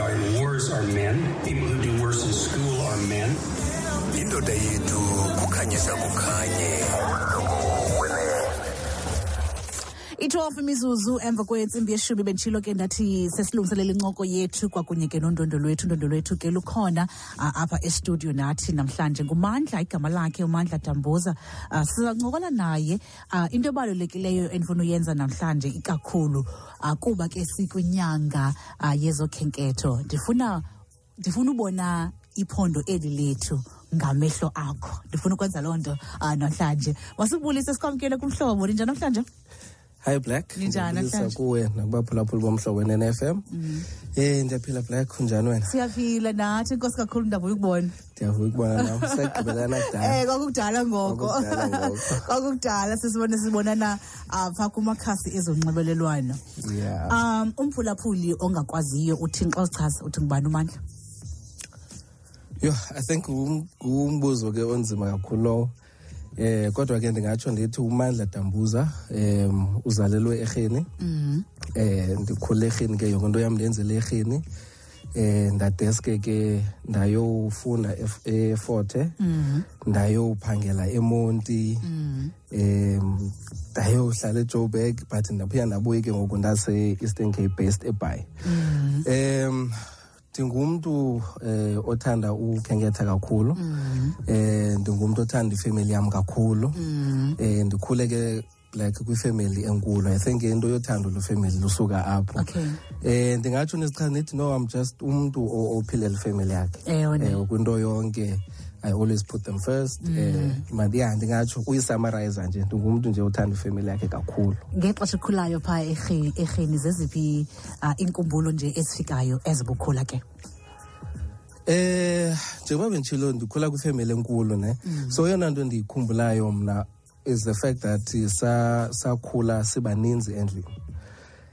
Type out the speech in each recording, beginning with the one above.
in wars are men. People who do worse in school are men. indoda yethu kukhanyisa kukhanye i-12 imizuzu emva kwentsimbi yeshumi benditshilo ke ndathi sesilungiselela incoko yethu kwakunye ke nondondo lwethu. Undondo lwethu ke lukhona uh, apha estudio nathi namhlanje. Ngumandla igama lakhe umandla dambuza. Uh, sizancokola naye. Uh, into ebalulekileyo endifuna uyenza namhlanje ikakhulu uh, kuba ke sikwinyanga uh, yezokhenketho. Ndifuna ndifuna ubona iphondo eli lethu ngamehlo akho. Ndifuna ukwenza loo nto uh, namhlanje. Wasibulise sikwamkele kumhlobo ninjani namhlanje Hi Black. Ninjani Ngibulisa namhlanje? kuwe nakubaphulaphuli bomhlobo we-NFM. Eh ndiyaphila Black unjani wena? siyaphila nathi inkosi kakhulu ndiavuya ukubona Ndiyavuya ukubona nam kudala. ngoko kwakukudala ngoko. kwakudala sisibone sibonana apha kumakhasi ezonxibelelwano Yeah. um umphulaphuli ongakwaziyo uthini xa uzichaza uthi ngubani umandla yho I think ngum- ngumbuzo ke onzima kakhulu lowo. Eh kodwa ke ndingatsho ndithi uMandla Dambuza em uzalelwe eGeni. Mhm. Eh ndikhule eGeni ke yonke into yam ndenzele eGeni. Eh ndadeske ke ndayofunda ef- eForte. Ndayophangela eMonti. em ndayohlala eJoburg but ndaphinda ndabuye ke ngoku ndase Eastern Cape based eBhayi. Em ndingumntu eh othanda ukhenketha kakhulu. Eh ndingumntu othanda ifamily yam kakhulu. Eh ndikhule ke like kwifamily enkulu. I think into yothando lwefamily lusuka apho. Okay. Eh ndingatsho nesichaza ndithi no I'm just umuntu o- ophilela ifamily yakhe. Eh kwinto yonke I always put them first. Eh manje yeah ndingatsho uyisummarize nje. Ndingumntu nje othanda ifamily yakhe kakhulu. ngexesha ekhulayo phaa erheni zeziphi uh, iinkumbulo nje ezifikayo ezibukhula ke? Eh njengoba benditshilo ndikhula kwifamily enkulu ne? So yona nto ndiyikhumbulayo mna is the fact that sa sakhula sibaninzi endlini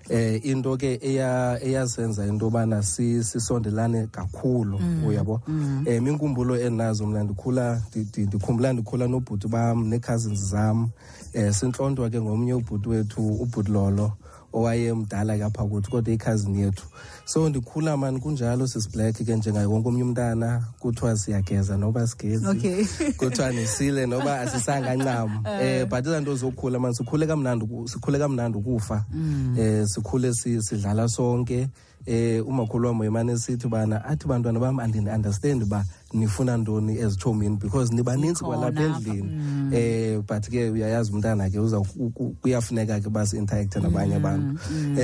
eh into ke eya eyasenza into yobana si- sisondelane kakhulu uyabo? Eh minkumbulo endinazo mna ndikhula ndi- ndi- ndikhumbula ndikhula nobhuti bam nee-cousins zam. Eh sintlontwa ke ngomnye ubhuti wethu ubhuti lolo owayemdala ke apha kuthi kodwa i-cousin yethu. So ndikhula mani kunjalo sisiblack ke njengaye wonke omnye umntana kuthiwa siyageza noba sigezi Okay. kuthiwa nisile noba asisanga ncam eh but izaa nto zokukhula mani sikhule kamnandi uku- sikhule kamnandi ukufa. Eh sikhule si- sidlala sonke. Eh umakhulu wam uyimane sithi bana athi bantwana bam andini-understand uba nifuna ntoni ezitshomini because nibaninzi kwalapha apha, endlini. eh but ke uyayazi umntana ke uza ku- ku- kuyafuneka ke uba si-interakthe nabanye abantu.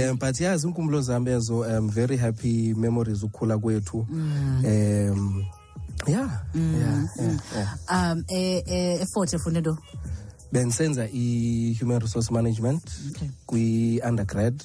um but yazi iinkumbulo zam ezo um very happy memories ukukhula kwethu. Um yeah yeah yeah, yeah. um eh, eh, eforte fune nto? Bendisenza i-human resource management Okay. kwi-undergrad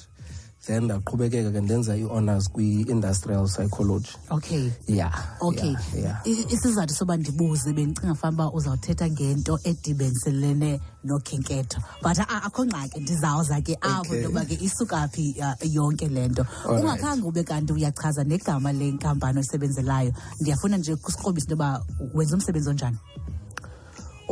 then ndaqhubekeka ke ndenza i-honors kwi-industrial psychology. Okay. Yeah okay. yeah, yeah. Isizathu soba ndibuze bendicinga fanuba uba uzawuthetha ngento edibaniselene nokhenketho. But akho ngxaki ndizawuza ke apho Okay. ntoba ke isuka phi yonke le nto. Ungakhange ube kanti uyachaza negama lenkampani oyisebenzelayo. Ndiyafuna nje kusikrobisa into yoba wenza umsebenzi onjani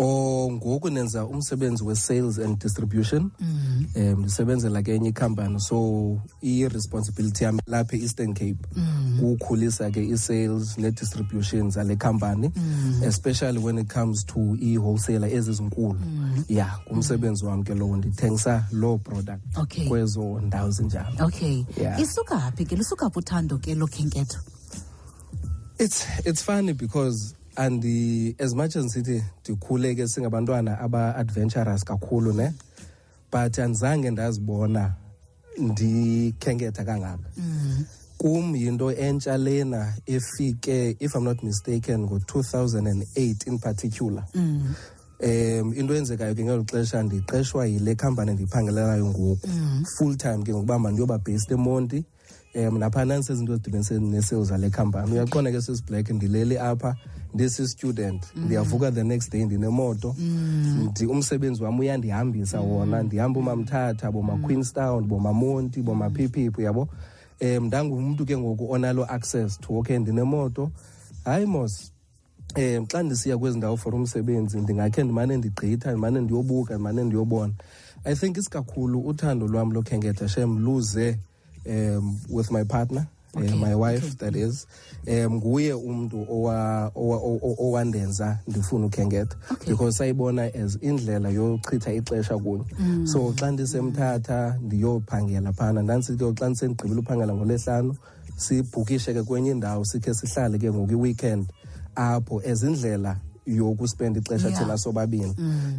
o ngoku nenza umsebenzi we-sales and distribution. Mm-hmm. Um ndisebenzela ke enye ikhampani so i-responsibility yam lapha e-eastern cape mm-hmm. kukhulisa ke i-sales ne-distribution zale khampani mm-hmm. especially when it comes to i-wholesaler ezizinkulu yeah kumsebenzi wam ke lowo ndithengisa loo product Okay. kwezo ndawo zinjalo. Okay. Yeah. isuka phi ke? Lisuka phi uthando ke lokhenketho? It's it's funny because and as much as sithi ndikhule ke singabantwana aba-adventurous kakhulu ne? But andizange ndazibona ndikhenketha kangaka. Kum yinto entsha lena efike if i'm not mistaken ngo-2008 in particular. Um into eyenzekayo ke ngelo xesha ndiqeshwa yile khampani ndiyiphangelelayo ngoku. Full time ke ngokuba mandiyoba based emonti. Um naphana ndisezinto ezidibanise nesales zale khampani uyaqonda ke sisiblack ndilele apha ndisi-student ndiyavuka the next day ndinemoto. Ndi umsebenzi wam uyandihambisa wona. Ndihamba umamthatha boma-queenstown boma-monti boma-phiphipi yabo? Um ndangumntu ke ngoku onalo access to okay ndinemoto. Hayi mos. Um xa ndisiya kwezi ndawo for umsebenzi ndingakhe ndimane ndigqitha ndimane ndiyobuka ndimane ndiyobona. I think isikakhulu uthando lwam lokhenketha shem luze um with my partner Okay, my wife okay. that is um nguye owa- owa- o- o- owandenza ndifuna ukhenketha Okay. because sayibona as indlela yochitha ixesha kunye Mm. so xa ndisemthatha ndiyophangela phana ndandisithi "Yo, xa ndisendigqibile uphangela ngolesihlanu sibhukishe ke kwenye indawo sikhe sihlale ke ngoku i-weekend apho as indlela yokuspenda ixesha Yeah. thina sobabini.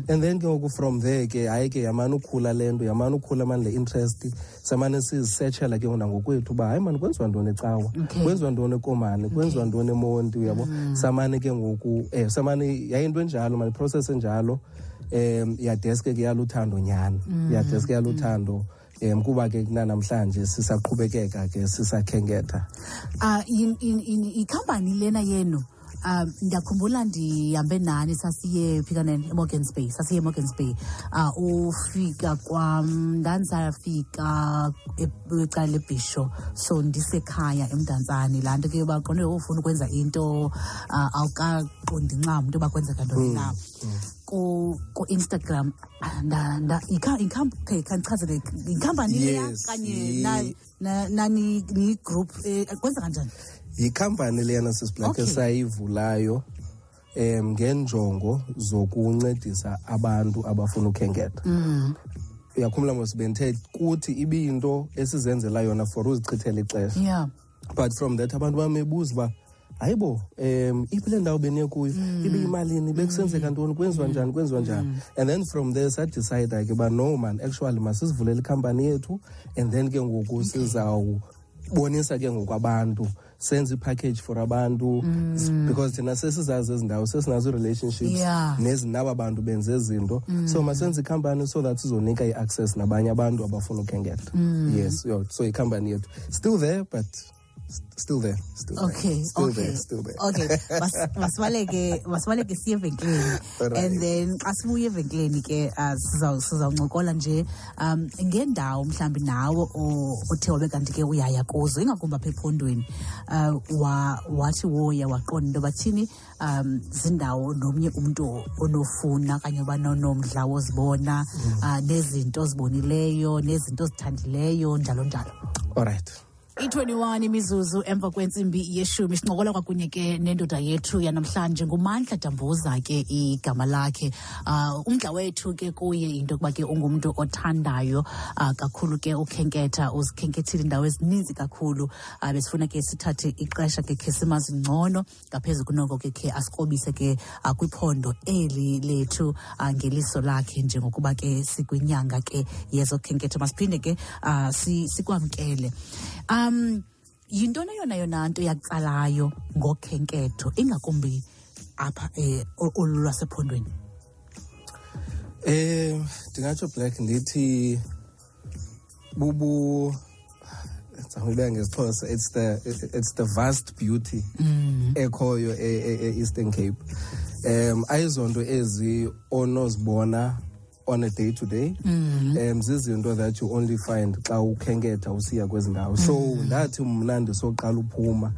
And then ke ngoku from there ke hayi ke yamane ukhula le nto yamane ukhula mani le interest samane sizisetshela ke ngoku nangokwethu uba hayi mani kwenziwa ntoni ecawa? Okay. kwenziwa ntoni ekomane kwenziwa ntoni emonti uyabo? Samane ke ngoku eh samane yayinto enjalo mani process enjalo um yadeske ke yaluthando nyhani? Yadeske yaluthando um kuba ke nanamhlanje sisaqhubekeka ke sisakhenketha. Ah in in in ikhampani lena yenu um ndiyakhumbula ndihambe nani sasiye phi kanene emorgans bay sasiye emorgans bay. Uh, ufika kwam ndandisafika ecala lebhisho so ndisekhaya emdantsane laa nto ke baqonde ufuna ukwenza into uh, awukaqondi ncam into yoba kwenzeka ntoni na. Ku ku-instagram ah, nda- nda- ikha- ikham- okay, khandichazele yikhampani leya Yes, kanye yi- na- na- nani niyigroup eh, kwenzeka njani? Yikhampani leyana sisiblack Okay. esayivulayo um ngenjongo zokuncedisa abantu abafuna ukhenketha uyakhumbula mos bendithe kuthi ibiyinto esizenzela yona for uzichithela ixesha. Yeah. But from that abantu bamebuza uba hayi bo um iphi le ndawo beniye kuyo? Ibiyimalini bekusenzeka ntoni? Kwenziwa njani? Kwenziwa njani? And then from there sadicayida ke uba no man actually masizivulele ikhampani yethu and then ke ngoku sizawubonisa ke ngoku abantu senze ipackage for abantu. S- mm. because thina sesizazi ezi ndawo sesinazo i-relationships Yeah. nezinaba bantu benze izinto so mm. masenze ikhampani so that sizonika i-access nabanye abantu abafuna ukhenketha mm. yes yo, so ikhampani yethu. Still there but still there still okay there, still okay. there still there. Okay Mas- masibaleke siye evenkileni. And then xa sibuya evenkileni ke uh, sizawuncokola nje um ngendawo mhlawumbi nawe othe wabe kanti ke uyaya kuzo ingakumbi apha ephondweni. Um wa, wathi woya waqonda into bathini um zindawo nomnye umntu onofuna okanye uba nonomdla wozibona um nezinto ozibonileyo nezinto ozithandileyo njalo njalo. All right i-21 imizuzu emva kwentsimbi yeshumi sincokola kwakunye ke nendoda yethu yanamhlanje. Ngumandla dambuza ke igama lakhe. Uh, umdla wethu ke kuye into yokuba ke ungumntu othandayo uh, kakhulu ke ukhenketha uzikhenkethile indawo ezininzi kakhulu. Uh, besifuna ke sithathe ixesha ke khe simazi ngcono. Ngaphezu kunoko ke khe asikrobise ke uh, kwiphondo eli lethu uh, ngeliso lakhe njengokuba ke sikwinyanga ke yezokhenketho masiphinde ke si- sikwamkele um yintoni yona yona nto yakutsalayo ngokhenketho ingakumbi apha eh, o- olu lwasephondweni? Eh ndingatsho black ndithi bubu ndizawuyibeka ngesixhosa it's the it's the vast beauty ekhoyo e- e- e-eastern cape. Um ayizonto ezi onozibona on a day to day. Mm-hmm. Um zizinto that you only find xa ukhenketha usiya kwezi ndawo. So mm-hmm. ndathi mna ndisoqala uphuma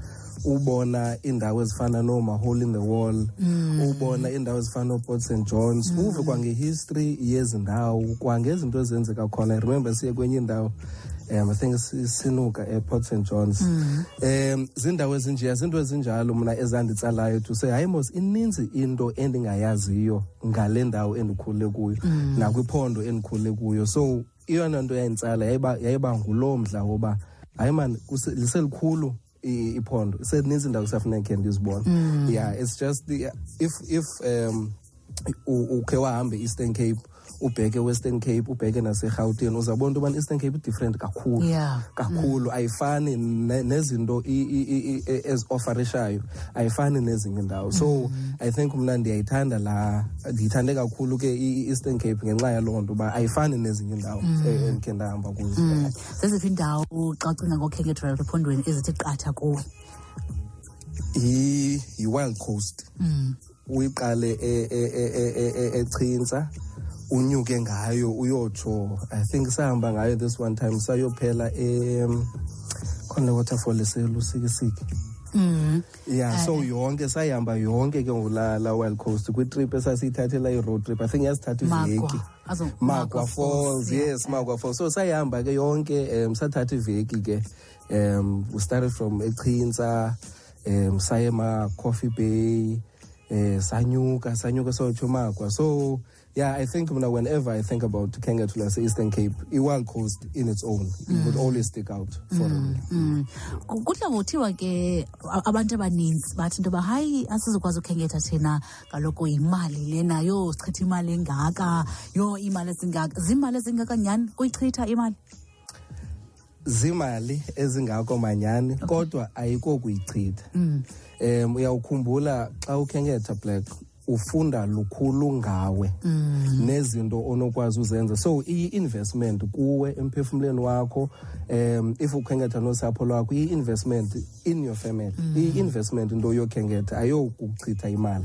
ubona iindawo ezifana noomahole in the wall mm-hmm. ubona iindawo ezifana nooport st johns uve kwangehistory yezi ndawo kwangezinto ezenzeka khona. I remember siye kwenye indawo um i think si- sinuka eport st johns. Um ziindawo ezinjeya zinto ezinjalo mna ezanditsalayo to say hayi mos ininzi into endingayaziyo ngale ndawo endikhulule kuyo nakwiphondo endikhulule kuyo. So iyona nto yayintsala yayiba yayiba nguloo mdla woba hayi mani liselikhulu iphondo seninzi indawo kusafuneka khe ndizibona yeah it's just the, if if um ukhe wahambe eastern cape ubheke western cape ubheke naserhawutini uzabona into yobana eastern cape i-different kakhulu. Yeah. kakhulu. Ayifani nezinto ezi-ofarishayo ayifani nezinye indawo so i think mna ndiyayithanda la ndiyithande kakhulu ke i-eastern cape ngenxa yaloo nto uba ayifani nezinye indawo e- endikhe ndahamba kuzo. Zeziphi indawo xa ucinga ngokhenketho ephondweni ezithi qatha kuwe? Yi- yi-wild coast. Uyiqale e- e- e- e- e- e- echintsa unyuke ngayo uyotsho i think sahamba ngayo this one time sayophela em khona waterfall eselusikisiki yeah so yonke sayihamba yonke ke ngulala wild coast. Kwitrip esasiyithathela i-road trip i think yasithatha iveki. Magwa falls yeah, yes magwa falls. So sayihamba ke yonke um sathatha iveki ke um we started from echintsa um saye ema-coffee bay um sanyuka sanyuka sotsho magwa so yeah i think mna whenever i think about khengetho lase-eastern cape i-wild coast in its own it would always stick out for Mm. Ku- kudla ngothiwa ke abantu abaninzi bathi into yoba hayi asizokwazi ukhenketha thina kaloku yimali lena yho sichitha imali engaka yho iimali ezingaka ziimali ezingaka nyhani kuyichitha imali zimali ezingako manyani kodwa ayikokuyichitha. Um uyawukhumbula xa ukhenketha black ufunda lukhulu ngawe nezinto onokwazi uzenza. So iyi-investment kuwe emphefumlweni wakho um if ukhenketha nosapho lwakho iyi-investment in your family. Iyi-investment into yokhenketha ayokuchitha imali.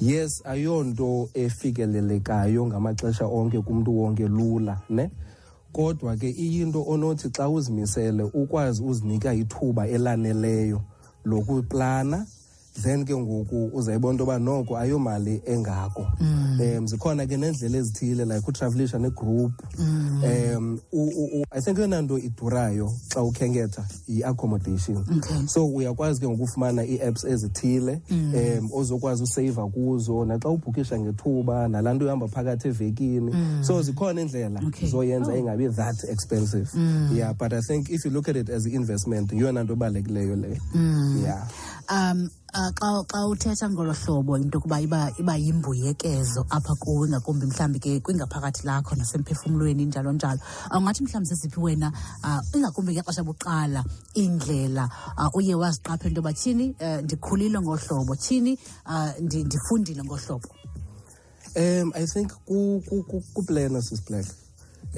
Yes ayonto efikelelekayo ngamaxesha onke kumntu wonke lula ne? Kodwa ke iyinto onothi xa uzimisele ukwazi uzinika ithuba elaneleyo lokuplana then ke ngoku uzayibona into yoba noko ayomali engako. Um zikhona ke neendlela ezithile like utravelisha negroup. Um u- u- u- i think eyona nto idurayo xa ukhenketha yi-accommodation Okay. so uyakwazi ke ngokufumana ii-apps ezithile um ozokwazi useyiva kuzo. Naxa ubhukisha ngethuba nalaa nto ihamba phakathi evekini. So zikhona iindlela Okay. zoyenza Oh. ingabi that expensive. Yeah but i think if you look at it as i-investment yiyona nto ebalulekileyo leyo yeah um uh, xa xa uthetha ngolo hlobo into yokuba iba, iba yimbuyekezo apha kuwe ngakumbi mhlawumbi ke kwingaphakathi lakho nasemphefumlweni njalo njalo ungathi mhlawumbi zeziphi wena uh, ingakumbi ngexesha buqala iindlela uh, uye waziqaphela into yoba tyhini uh, ndikhulile ngohlobo tyhini uh, ndi, ndifundile ngohlobo Um, I think ku ku ku kuplana sis black.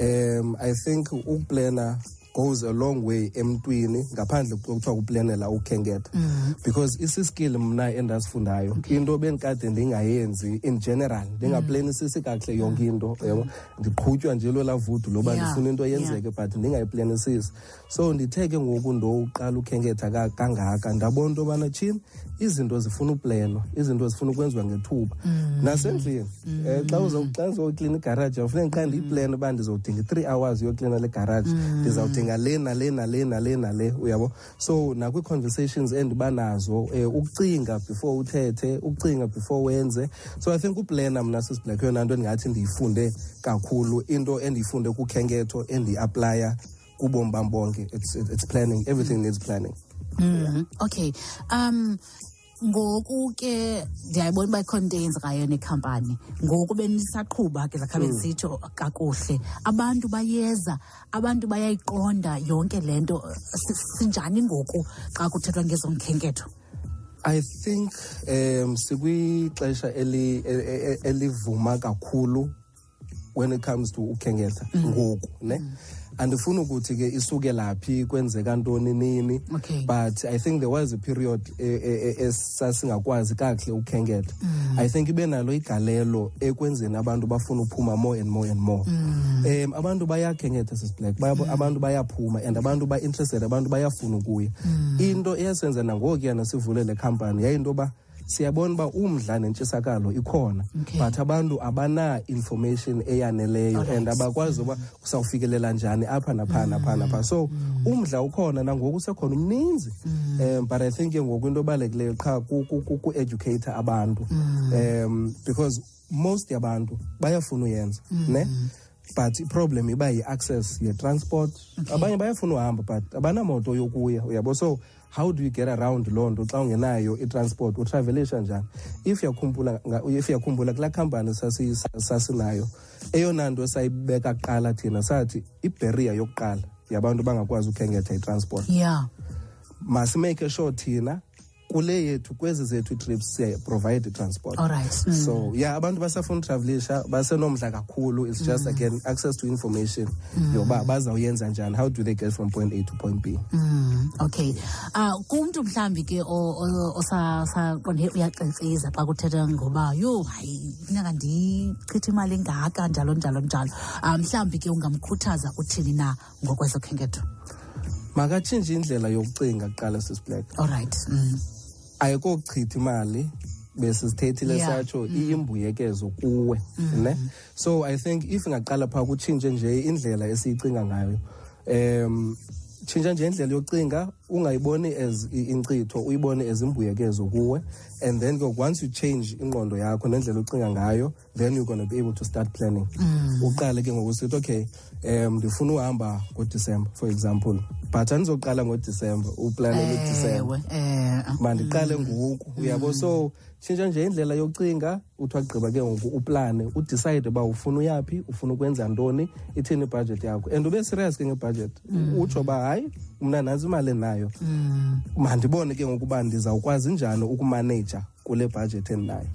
Um, I think ukuplana goes a long way emntwini ngaphandle kokuthiwa kuplanela ukhenketha mm-hmm. because isiskill mna endasifundayo into bendikade ndingayenzi in general ndingaplanisisi mm-hmm. kakuhle yonke into yabo. Mm-hmm. Ndiqhutywa nje lola vudu loba Yeah, ndifuna into yeah. yenzeke but ndingayiplanisisi. So ndithe ke ngoku ndowuqala ukhenketha ka- kangaka ndabona into yobana tshini izinto zifuna uplenwa izinto zifuna ukwenziwa ngethuba. Nasendlini um xa uza- xa ndizoklina igaraji awufuneka xa ndiyiplene uba ndizodinga i-three hours yoklina le garaji. Ndizawudinga le nale nale nale nale uyabo? So nakwii-conversations endiba nazo um ukucinga before uthethe ukucinga before wenze. So i think uplana mna sisiblack yona ndiyifunde kakhulu. Into endiyifunde kukhenketho endiyi-aplaya kubomi bam bonke. It's, it's planning everything needs planning. Mm, okay. Um ngoku ke ndiyayibona uba ikhona into eyenzekayo nekhampani. Ngoku benisaqhuba ke zakhabe zisitsho kakuhle. Abantu bayeza abantu bayayiqonda yonke le nto. Si- sinjani ngoku xa kuthethwa ngezomkhenketho? I think um sikwixesha e- e- e- elivuma kakhulu when it comes to ukhenketha ngoku ne andifuni ukuthi ke isuke laphi kwenzeka ntoni nini. Okay. but i think there was a period e- e- e- esasingakwazi kakuhle ukhenketha i think ibe nalo igalelo ekwenzeni abantu bafuna uphuma more and more and more. Um abantu bayakhenketha sisiblack Baya- abantu bayaphuma and abantu ba-interested abantu bayafuna ukuya. Into eyasenza nangokuyana sivule le khampani yayinto yoba siyabona uba umdla nentshisakalo ikhona Okay. but abantu abana-information eyaneleyo and abakwazi uba kusawufikelela njani apha napha napha napha. So umdla ukhona nangoku usekhona umninzi. Um but i think ke ngoku into ebalulekileyo qha ku- ku- ku- abantu. Um because most yabantu bayafuna uyenza ne? But iproblem iba yi-access yetransport. Okay. abanye bayafuna uhamba but abanamoto yokuya uyabo? So how do you get around loo nto xa ungenayo itransport? Utravelisha njani? If yakhumbula if yakhumbula kulaa khampani sasinayo eyona nto sayibeka kuqala thina sathi ibheriya yokuqala yabantu bangakwazi ukhenketha itransport. Yeah. Masimake sure thina kule yethu kwezi zethu ii-trips siyaprovide transport right. Mm. so yeah abantu basafuna utravelisha basenomdla kakhulu. It's just again access to information yoba bazawuyenza njani. How do they get from point a to point b? Mm, okay. Uh kumntu mhlawumbi ke osaqonde uyaqiqiza xa kuthetha ngoba yho hayi funeka ndichitha imali engaka njalo njalo njalo. Um mhlawumbi ke ungamkhuthaza uthini na ngokwezokhenketho makatshintshi indlela yokucinga kuqala sisiblack all right. Mm. Ayikokuchitha imali besisithethile Yeah. satsho iyimbuyekezo kuwe ne? So i think if ingaqala phaa kutshintshe nje indlela esiyicinga ngayo um tshintsha nje indlela yocinga ungayiboni as inkcitho uyibone as imbuyekezo kuwe and then ke once you change ingqondo yakho nendlela ocinga ngayo then you're to be able to start planning. Uqale ke ngokusithi okay um ndifuna uhamba ngodisemba for example but andizoqala ngodisemba uplanele udisemba. mandiqale ngoku uyabo? So tshintsha nje indlela yocinga uthi wagqiba ke ngoku uplane udicayide uba ufuna uyaphi ufuna ukwenza ntoni ithini ibhajethi yakho. And ube serious ke ngebhajethi utsho uba hayi mna nantsi imali endinayo mandibone ke ngoku uba ndizawukwazi njani ukumaneja kule bhajethi endinayo.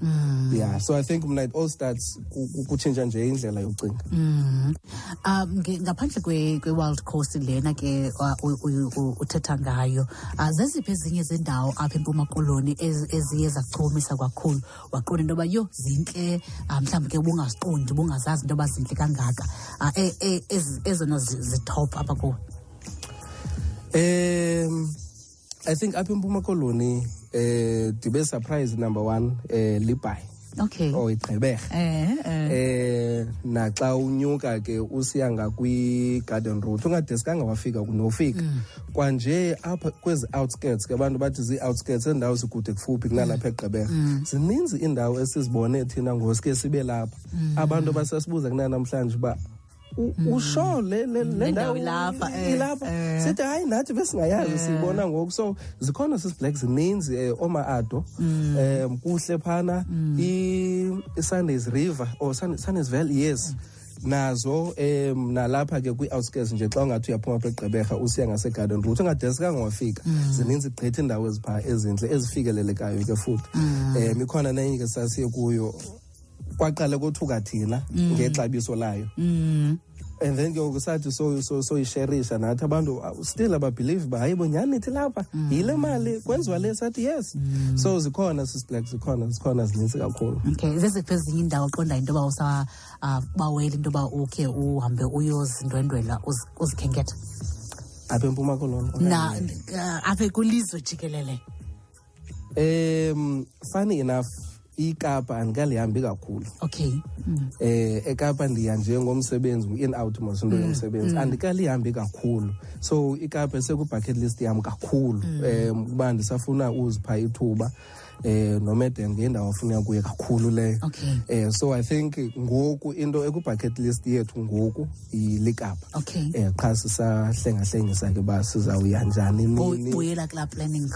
Yeah so i think mna it all starts ku- ku- kutshintsha nje indlela yocinga. Um nge- ngaphandle kwe- kwe-wild coast lena ke uthetha ngayo uh, zeziphi ezinye zendawo apha empuma koloni ezi- eziye zakuchumisa kakhulu? Waqonda into yoba yho zintle. Um mhlawumbi ke ubungaziqondi ubungazazi into yoba zintle kangaka. Uh, e- e- ezi- ezona zi- zitop apha kuwe. Um, I think apha empuma koloni eh ndibe surprise number one eh libhayi. Okay. Or igqeberha. Eh eh. Eh naxa unyuka ke usiya ngakwi-garden route ungadesikanga wafika nofika kwanje apha kwezi outskirts ke abantu bathi zii-outskirts endawo zikude kufuphi kunalapha egqeberha. Zininzi iindawo esizibone thina ngosuke sibe lapha. Abantu abasasibuza kunanamhlanje uba "U- usho le le- le Le ndawo ndawo ilapha, eh, ilapha. eh. sithi hayi nathi besingayazi siyibona ngoku. So zikhona sisiblack zininzi um oma-ado um kuhle phana. I- i-sundays river or Sun- sundays valley yes. Nazo um nalapha ke kwi-outskirts nje xa ungathi uyaphuma apha egqeberha usiya ngasegarden route ungadesikanga wafika. Zininzi gqitha iindawo eziphaa ezintle ezifikelelekayo ke futhi. Um ikhona nenye ke sasiye kuyo kwaqale kothuka thina ngexabiso layo. And then ke ngoku sathi so- so- soyisherisha nathi abantu still ababhelieve uba hayi bonyani nithi lapha? Yile mali? Kwenziwa le sathi yes. So zikhona sisiblack zikhona zikhona zininzi kakhulu. Okay zeziphi ezinye iindawo oqondayo into yoba usa uh, bawela into yoba ukhe uhambe uyozindwendwela uzi- uzikhenketha. Apha empuma kolona na uh, apha kwilizwe jikelele? Um funny enough ikapa andikalihambi kakhulu. Okay. Mm. eh ekapa ndiya nje ngomsebenzi in out mos into yomsebenzi. Andikalihambi kakhulu. So ikapa eseku-bucket list yam kakhulu. Um ukuba ndisafuna uzipha ithuba eh nomeden ngendawo afuna kuye kakhulu leyo Okay. eh so i think ngoku into eku-bucket list yethu ngoku ilikapa Okay. eh qha sisahlengahlengisa ke uba sizawuya njani Bu- nini? buyela kulaa planning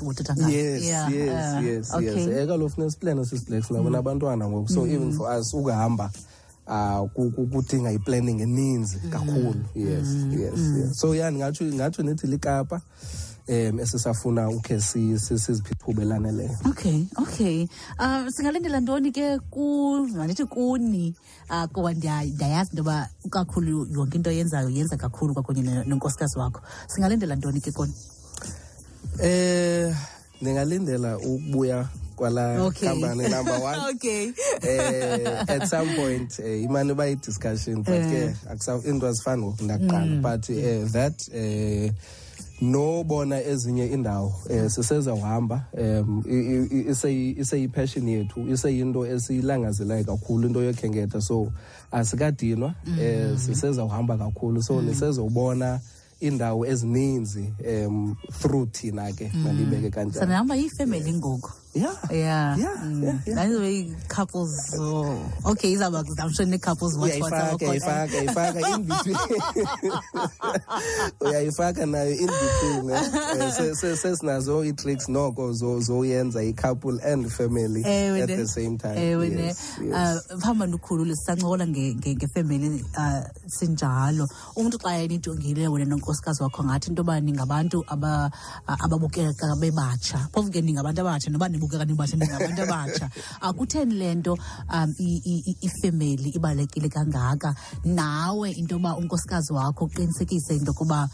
yes Yeah, yes uh, yes okay. yes eh kaloku funeka siplane sisiblack sinabo nabantwana ngoku. So even for us ukuhamba uh ku- ku- kudinga i-planning eninzi kakhulu. Yes yes yes. So ya ndingatsho ngatsho nithi likapa. Um esisafuna ukhe si- si- leyo okay okay. Um singalindela ntoni ke mandithi kuni? Uh kuba ndiya- ndiyayazi into yoba kakhulu yonke into yenzayo yenza kakhulu kwakunye nonkosikazi wakho. Singalindela ntoni ke koni eh ndingalindela ukubuya kwala Okay. company number one. Okay. Eh at some point eh, imane uba yi-discussion but ke akusa- into azifani ngoku mm. but eh, that eh nobona ezinye indawo um sisezawuhamba um iseyipassion yethu iseyinto esiyilangazelayo kakhulu into yokhenketha so asikadinwa um sisezawuhamba kakhulu. So nisezobona indawo ezininzi um through thina ke mandiyibeke kanjani. Sanihamba yifemeli ngoku yeah yeah Yeah, mm. yeah, yeah. That's the way couples oh. okay izawuba i'm sure ne-couples watch uyayifaka uyayifaka uyayifaka in between uyayifaka nayo in between eh. Eh, se- se- sesinazo ii-tricks noko zo- zoyenza i-couple and family ewe at ne. the same time ewe ne yes, yes. uh, phambi ndikhulule sisancokola nge- nge- ngefemeli uh, sinjalo umntu xa enijongile wena nonkosikazi wakho ngathi into yoba ningabantu aba- a- ababukeka bebatsha phofu ke ningabantu abatsha noba nibukeka nibatsha ningabantu abatsha. Akutheni le nto um ifemeli ibalulekile kangaka. Nawe into yoba unkosikazi wakho uqinisekise into yokuba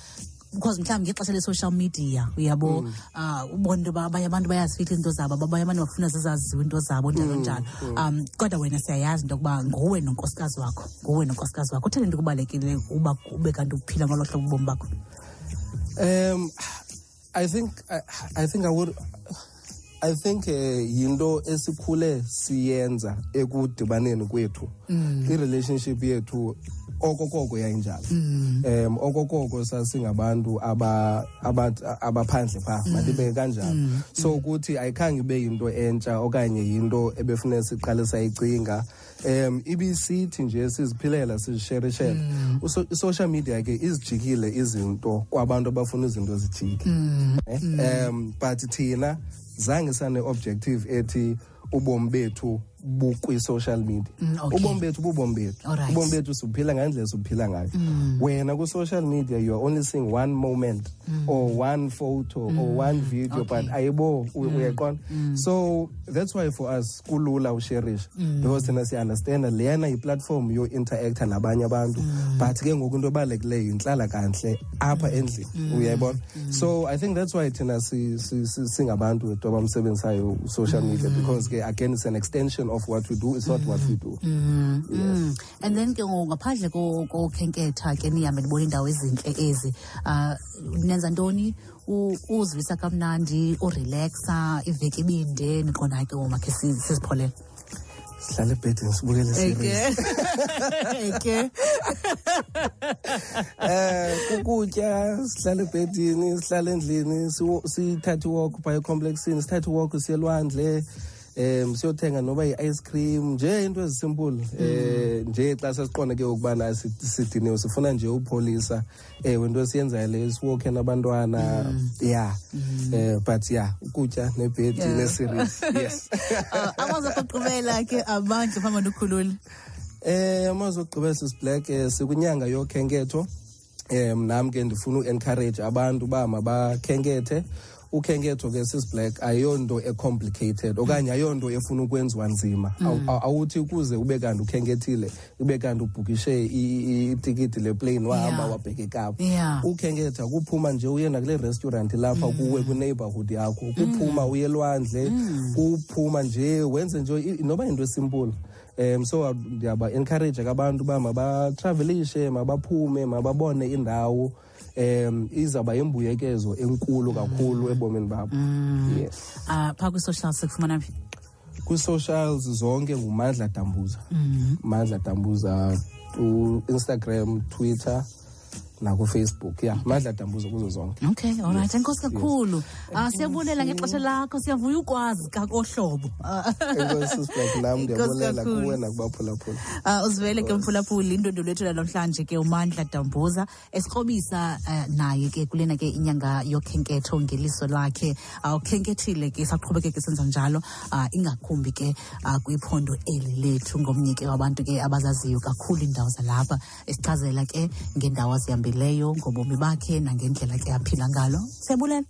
because mhlawumbi ngexesha le-social media uyabo uh, ubona into yoba abanye abantu bayazifihla into zabo abanye abantu bafuna zizaziwe into zabo njalo njalo. um kodwa wena siyayazi into yokuba nguwe nonkosikazi wakho nguwe nonkosikazi wakho. Utheni into kubalulekile uba ube kanti uphila ngolo hlobo ubomi bakho? Um, I think I, I think I would I think eh yinto esikhule siyenza ekudibaneni kwethu. I relationship yethu okokoko yayinjalo. Um okokoko sasingabantu aba- aba- abaphandle phaa malibeke kanjalo. So ukuthi ayikhange ibe yinto entsha okanye yinto ebefuneka siqale sayicinga um ibisithi nje siziphilela sizisherishela. Uso- i-social media ke izijikile izinto kwabantu abafuna izinto zijike Eh, um but thina zange sane-objective ethi ubomi bethu bukwi-social media. Mm, okay. ubomi bethu bubomi bethu. Mm. ubomi bethu sibuphila ngayo. Wena ku-social media you are only seeing one moment or one photo or one video Mm. Okay. Mm. but ayibo u- uyaqonda so that's why for us kulula usherisha because thina siya-understanda leyana yiplatform yo-interacta nabanye abantu. But ke ngoku into ebalulekileyo yinhlala kanhle apha endlini. Uyayibona? So i think that's why thina si- si- si- singabantu edu abamsebenzisayo social media because ke again it's an extension of what we do it's not what we do. Mm. and then ke ngoku ngaphandle ko- kokhenketha ke nihambe ndibona iindawo ezintle ezi um nenza ntoni? U- uzivisa kamnandi urelaxa iveki ibinde niqonda ke ngomakhe sizipholele. Sihlale ebhedini sibukele series ke eh kukutya sihlale ebhedini sihlale endlini siwo- sithathe iwalk phaya ecomplexini sithathe iwalk siye elwandle um siyothenga noba yi-ice cream nje into ezisimple eh nje xa sesiqonda ke ukubana si- sidiniwe sifuna nje upholisa ewe into esiyenzayo le siwokhe nabantwana ya. Eh but ya ukutya nebhedi Yeah. neseries yes. Amazwi okugqibela ke amandla phambi ndikhulule Eh amazwi okugqibela sisiblack eh, sikunyanga yokhenketho. Um nam ke ndifuna u-encourage abantu uba mabakhenkethe ukhenketho ke sisiblack ayonto ecomplicated okanye ayonto efuna ukwenziwa nzima. Awu- awuthi ukuze ube kanti ukhenkethile ube kanti ubhukishe itikiti leplane wahamba Yeah. wabheka ekapa. Yeah. ukhenketha kuphuma nje uye nakule restaurant lapha kuwe kwi-neighborhood yakho kuphuma uye elwandle kuphuma nje wenze nje noba yinto esimpulu um so ndiyaba-encourage ke abantu uba mabatravelishe mabaphume mababone indawo um izawuba yimbuyekezo enkulu kakhulu ebomini babo yes. Uh, phaa kwi-social sikufumana phi? Kwi-socials zonke ngumandla dambuza. Mandla dambuza ku-instagram twitter nakufacebook ya mandla dambuzo kuzo zonke. Okay allright enkosi kakhulu. Um siyabulela ngexesha lakho siyavuya ukwazi kakohlobo nam ndiyabulela kuwe nakubaphulaphula. Uh, uzivele ke mphulaphuli indwendo lwethu lanamhlanje ke umandla dambuza esikrobisa uh, naye ke kulena ke inyanga yokhenketho ngeliso lakhe. Uh, ukhenkethile ke saqhubekeke senza njalo. Uh, ingakumbi ke kwiphondo eli lethu ngomnye ke wabantu ke abazaziyo kakhulu iindawo zalapha. Esichazela ke ngendawo azihambileyo ngobomi bakhe nangendlela ke aphila ngalo. Siyabulela